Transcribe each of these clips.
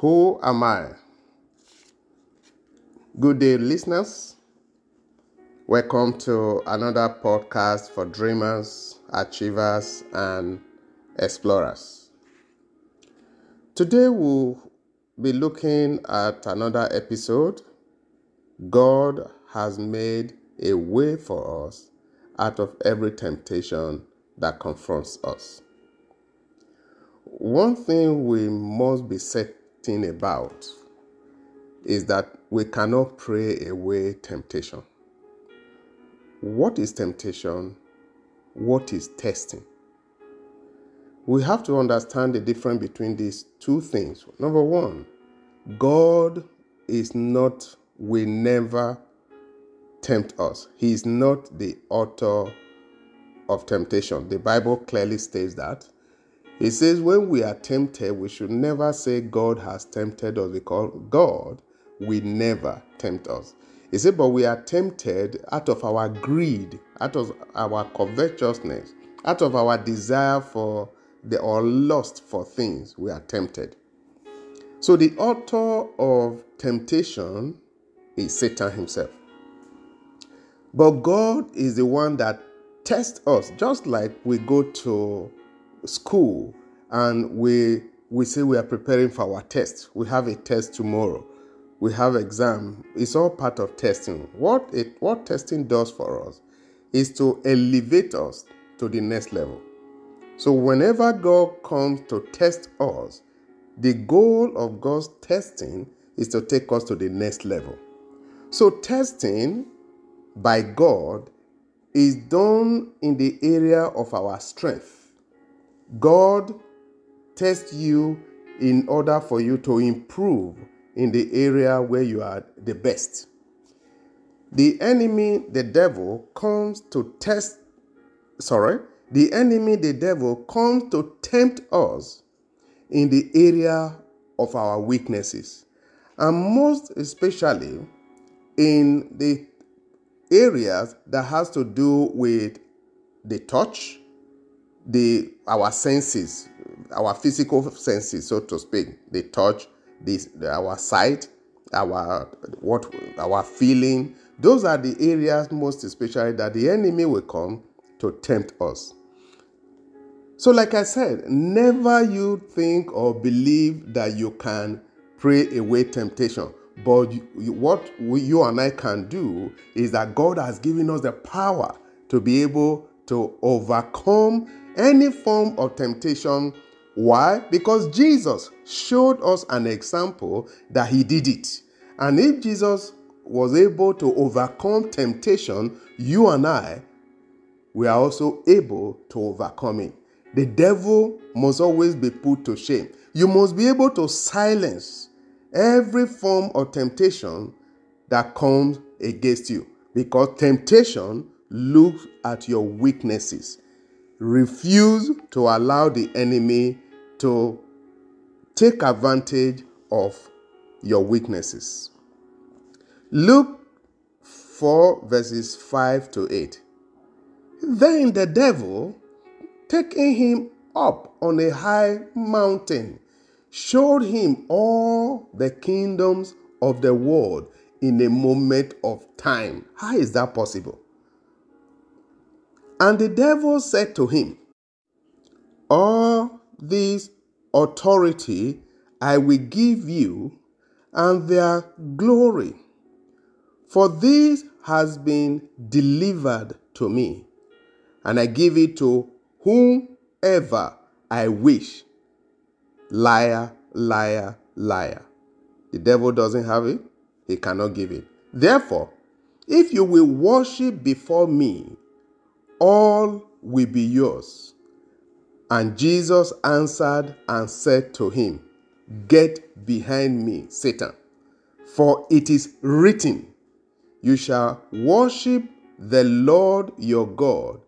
Who am I? Good day, listeners. Welcome to another podcast for dreamers, achievers, and explorers. Today, we'll be looking at another episode God has made a way for us out of every temptation that confronts us. One thing we must be certain about is that we cannot pray away temptation. What is temptation? What is testing? We have to understand the difference between these two things. Number one, God is not, will never tempt us. He is not the author of temptation. The Bible clearly states that. It says, when we are tempted, we should never say God has tempted us because God will never tempt us. He said, but we are tempted out of our greed, out of our covetousness, out of our desire for the or lust for things. We are tempted. So the author of temptation is Satan himself. But God is the one that tests us, just like we go to school and we we say we are preparing for our test. We have a test tomorrow. We have exam. It's all part of testing. What it what testing does for us is to elevate us to the next level. So whenever God comes to test us, the goal of God's testing is to take us to the next level. So testing by God is done in the area of our strength. God tests you in order for you to improve in the area where you are the best. The enemy, the devil, comes to test, sorry, the enemy, the devil, comes to tempt us in the area of our weaknesses. And most especially in the areas that has to do with the touch, the our senses, our physical senses, so to speak, the touch, this our sight, our what our feeling. Those are the areas most especially that the enemy will come to tempt us. So, like I said, never you think or believe that you can pray away temptation. But you, what we, you and I can do is that God has given us the power to be able to overcome any form of temptation. Why? Because Jesus showed us an example that he did it. And if Jesus was able to overcome temptation, you and I, we are also able to overcome it. The devil must always be put to shame. You must be able to silence every form of temptation that comes against you because temptation looks at your weaknesses. Refuse to allow the enemy to take advantage of your weaknesses. Luke 4 verses 5 to 8. Then the devil taking him up on a high mountain, showed him all the kingdoms of the world in a moment of time. How is that possible? And the devil said to him, All this authority I will give you and their glory, for this has been delivered to me, and I give it to whomever I wish. Liar, liar, liar. The devil doesn't have it, he cannot give it. Therefore, if you will worship before me, all will be yours. And Jesus answered and said to him, Get behind me, Satan, for it is written, You shall worship the Lord your God,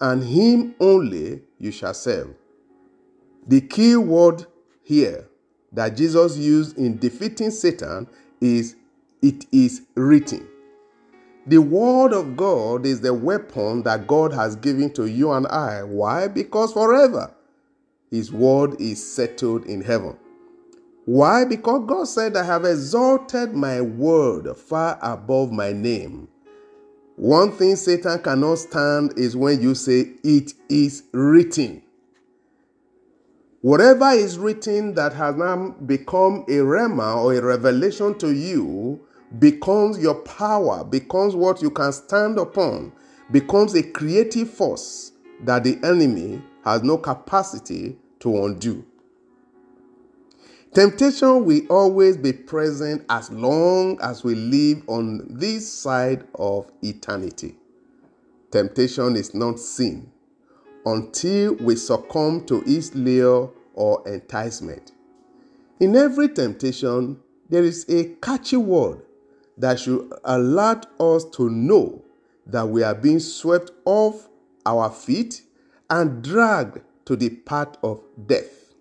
and him only you shall serve. The key word here that Jesus used in defeating Satan is it is written. The word of God is the weapon that God has given to you and I. Why? Because forever his word is settled in heaven. Why? Because God said, I have exalted my word far above my name. One thing Satan cannot stand is when you say, It is written. Whatever is written that has now become a rhema or a revelation to you becomes your power, becomes what you can stand upon, becomes a creative force that the enemy has no capacity to undo. Temptation will always be present as long as we live on this side of eternity. Temptation is not sin until we succumb to its lure or enticement. In every temptation, there is a catchy word that should alert us to know that we are being swept off our feet and dragged to the path of death.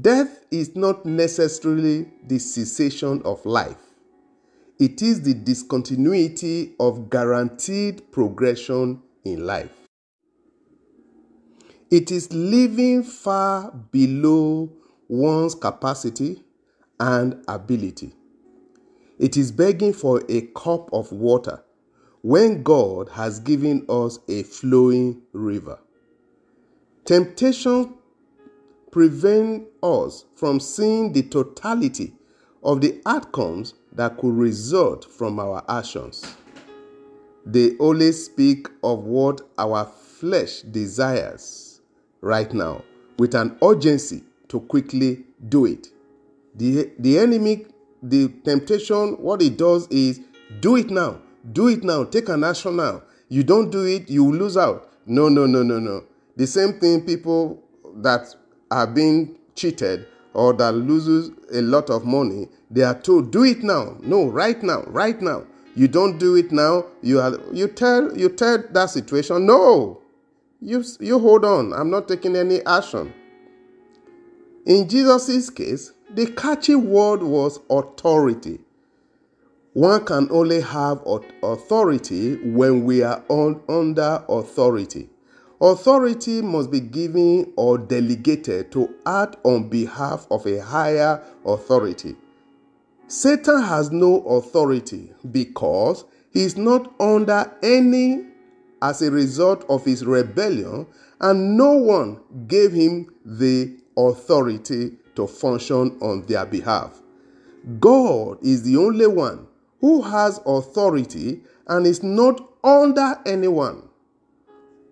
Death is not necessarily the cessation of life. It is the discontinuity of guaranteed progression in life. It is living far below one's capacity and ability. It is begging for a cup of water when God has given us a flowing river. Temptation prevent us from seeing the totality of the outcomes that could result from our actions. They only speak of what our flesh desires right now with an urgency to quickly do it. The, the enemy, the temptation, what it does is do it now, do it now, take an action now. You don't do it, you lose out. No, no, no, no, no. The same thing people that are being cheated or that loses a lot of money, they are told, do it now. No, right now, right now. You don't do it now, you are you tell you tell that situation, no, you, you hold on, I'm not taking any action. In Jesus' case, the catchy word was authority. One can only have authority when we are under authority. Authority must be given or delegated to act on behalf of a higher authority. Satan has no authority because he is not under any as a result of his rebellion, and no one gave him the authority to function on their behalf. God is the only one who has authority and is not under anyone.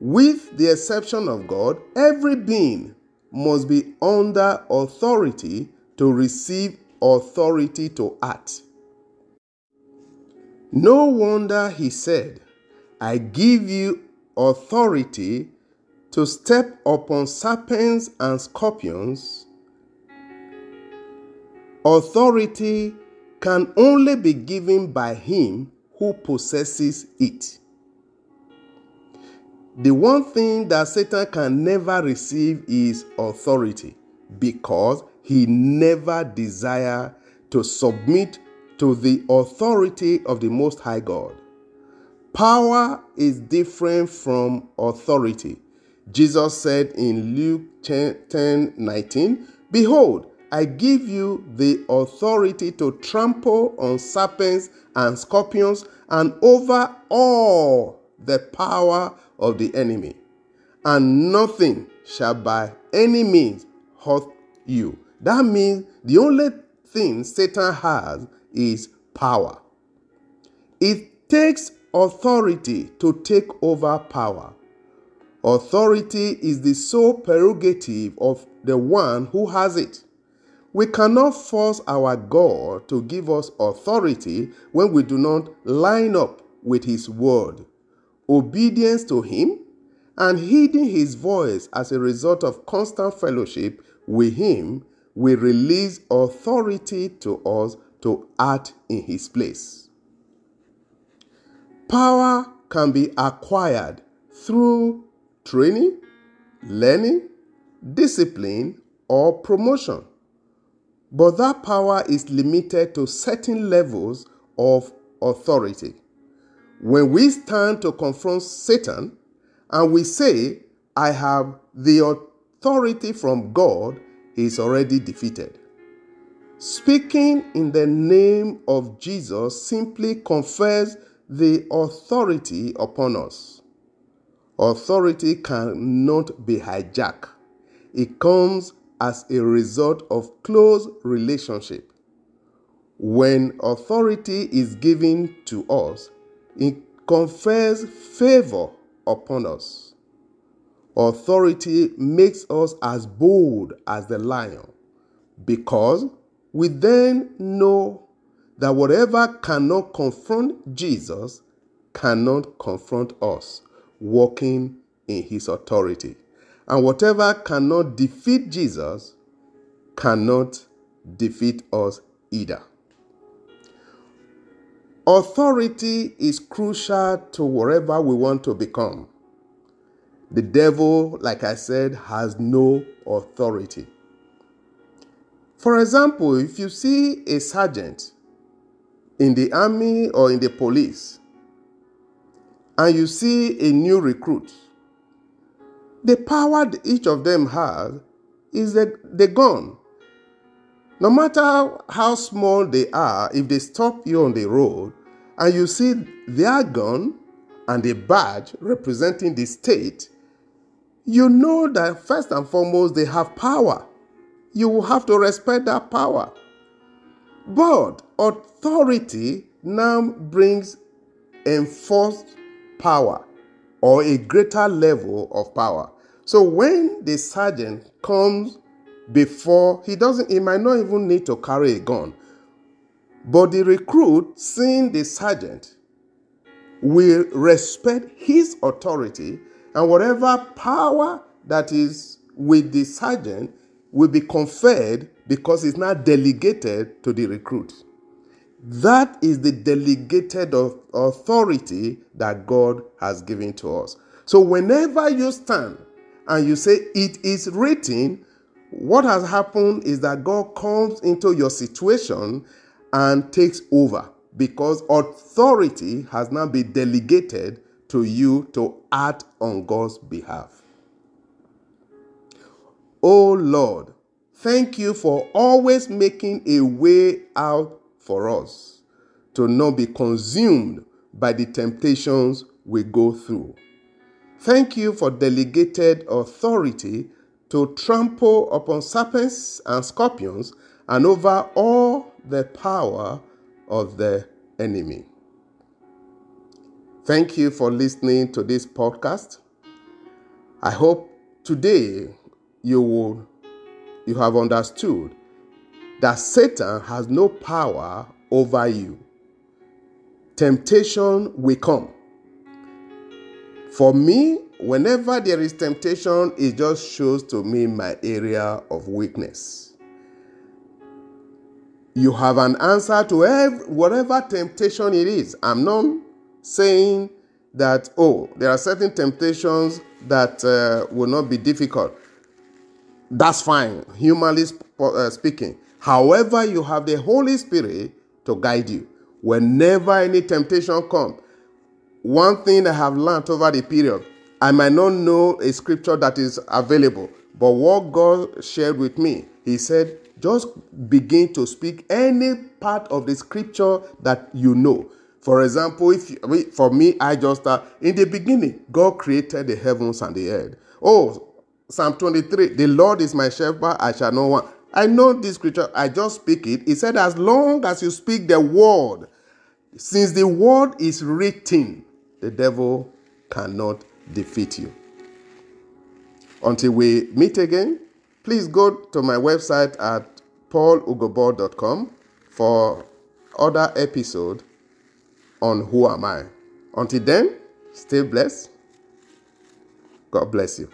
With the exception of God, every being must be under authority to receive authority to act. No wonder he said, I give you authority to step upon serpents and scorpions. Authority can only be given by him who possesses it. The one thing that Satan can never receive is authority because he never desire to submit to the authority of the Most High God. Power is different from authority. Jesus said in Luke 10 19, Behold, I give you the authority to trample on serpents and scorpions and over all the power of the enemy, and nothing shall by any means hurt you. That means the only thing Satan has is power. It takes authority to take over power. Authority is the sole prerogative of the one who has it. We cannot force our God to give us authority when we do not line up with His word. Obedience to Him and heeding His voice as a result of constant fellowship with Him will release authority to us to act in His place. Power can be acquired through training, learning, discipline, or promotion. But that power is limited to certain levels of authority. When we stand to confront Satan and we say, I have the authority from God, he is already defeated. Speaking in the name of Jesus simply confers the authority upon us. Authority cannot be hijacked. It comes as a result of close relationship. When authority is given to us, it confers favor upon us. Authority makes us as bold as the lion because we then know that whatever cannot confront Jesus cannot confront us walking in his authority. And whatever cannot defeat Jesus cannot defeat us either. Authority is crucial to whatever we want to become. The devil, like I said, has no authority. For example, if you see a sergeant in the army or in the police, and you see a new recruit, the power each of them has is the, the gun. No matter how small they are, if they stop you on the road and you see their gun and a badge representing the state, you know that first and foremost they have power. You will have to respect that power. But authority now brings enforced power or a greater level of power. So when the sergeant comes before, he doesn't, he might not even need to carry a gun. But the recruit, seeing the sergeant, will respect his authority and whatever power that is with the sergeant will be conferred because it's not delegated to the recruit. That is the delegated authority that God has given to us. So whenever you stand and you say, It is written, what has happened is that God comes into your situation and takes over because authority has now been delegated to you to act on God's behalf. Oh Lord, thank you for always making a way out for us to not be consumed by the temptations we go through. Thank you for delegated authority to trample upon serpents and scorpions and over all the power of the enemy. Thank you for listening to this podcast. I hope today you will you have understood that Satan has no power over you. Temptation will come. For me, whenever there is temptation, it just shows to me my area of weakness. You have an answer to every, whatever temptation it is. I'm not saying that, oh, there are certain temptations that uh, will not be difficult. That's fine, humanly uh, speaking. However, you have the Holy Spirit to guide you. Whenever any temptation comes, one thing I have learned over the period, I might not know a scripture that is available, but what God shared with me, He said, just begin to speak any part of the scripture that you know. For example, if for me, I just uh, in the beginning, God created the heavens and the earth. Oh, Psalm 23, the Lord is my shepherd, I shall not want. I know this scripture, I just speak it. He said, As long as you speak the word, since the word is written, the devil cannot defeat you. Until we meet again, please go to my website at paulugobor.com for other episode on who am I. Until then, stay blessed. God bless you.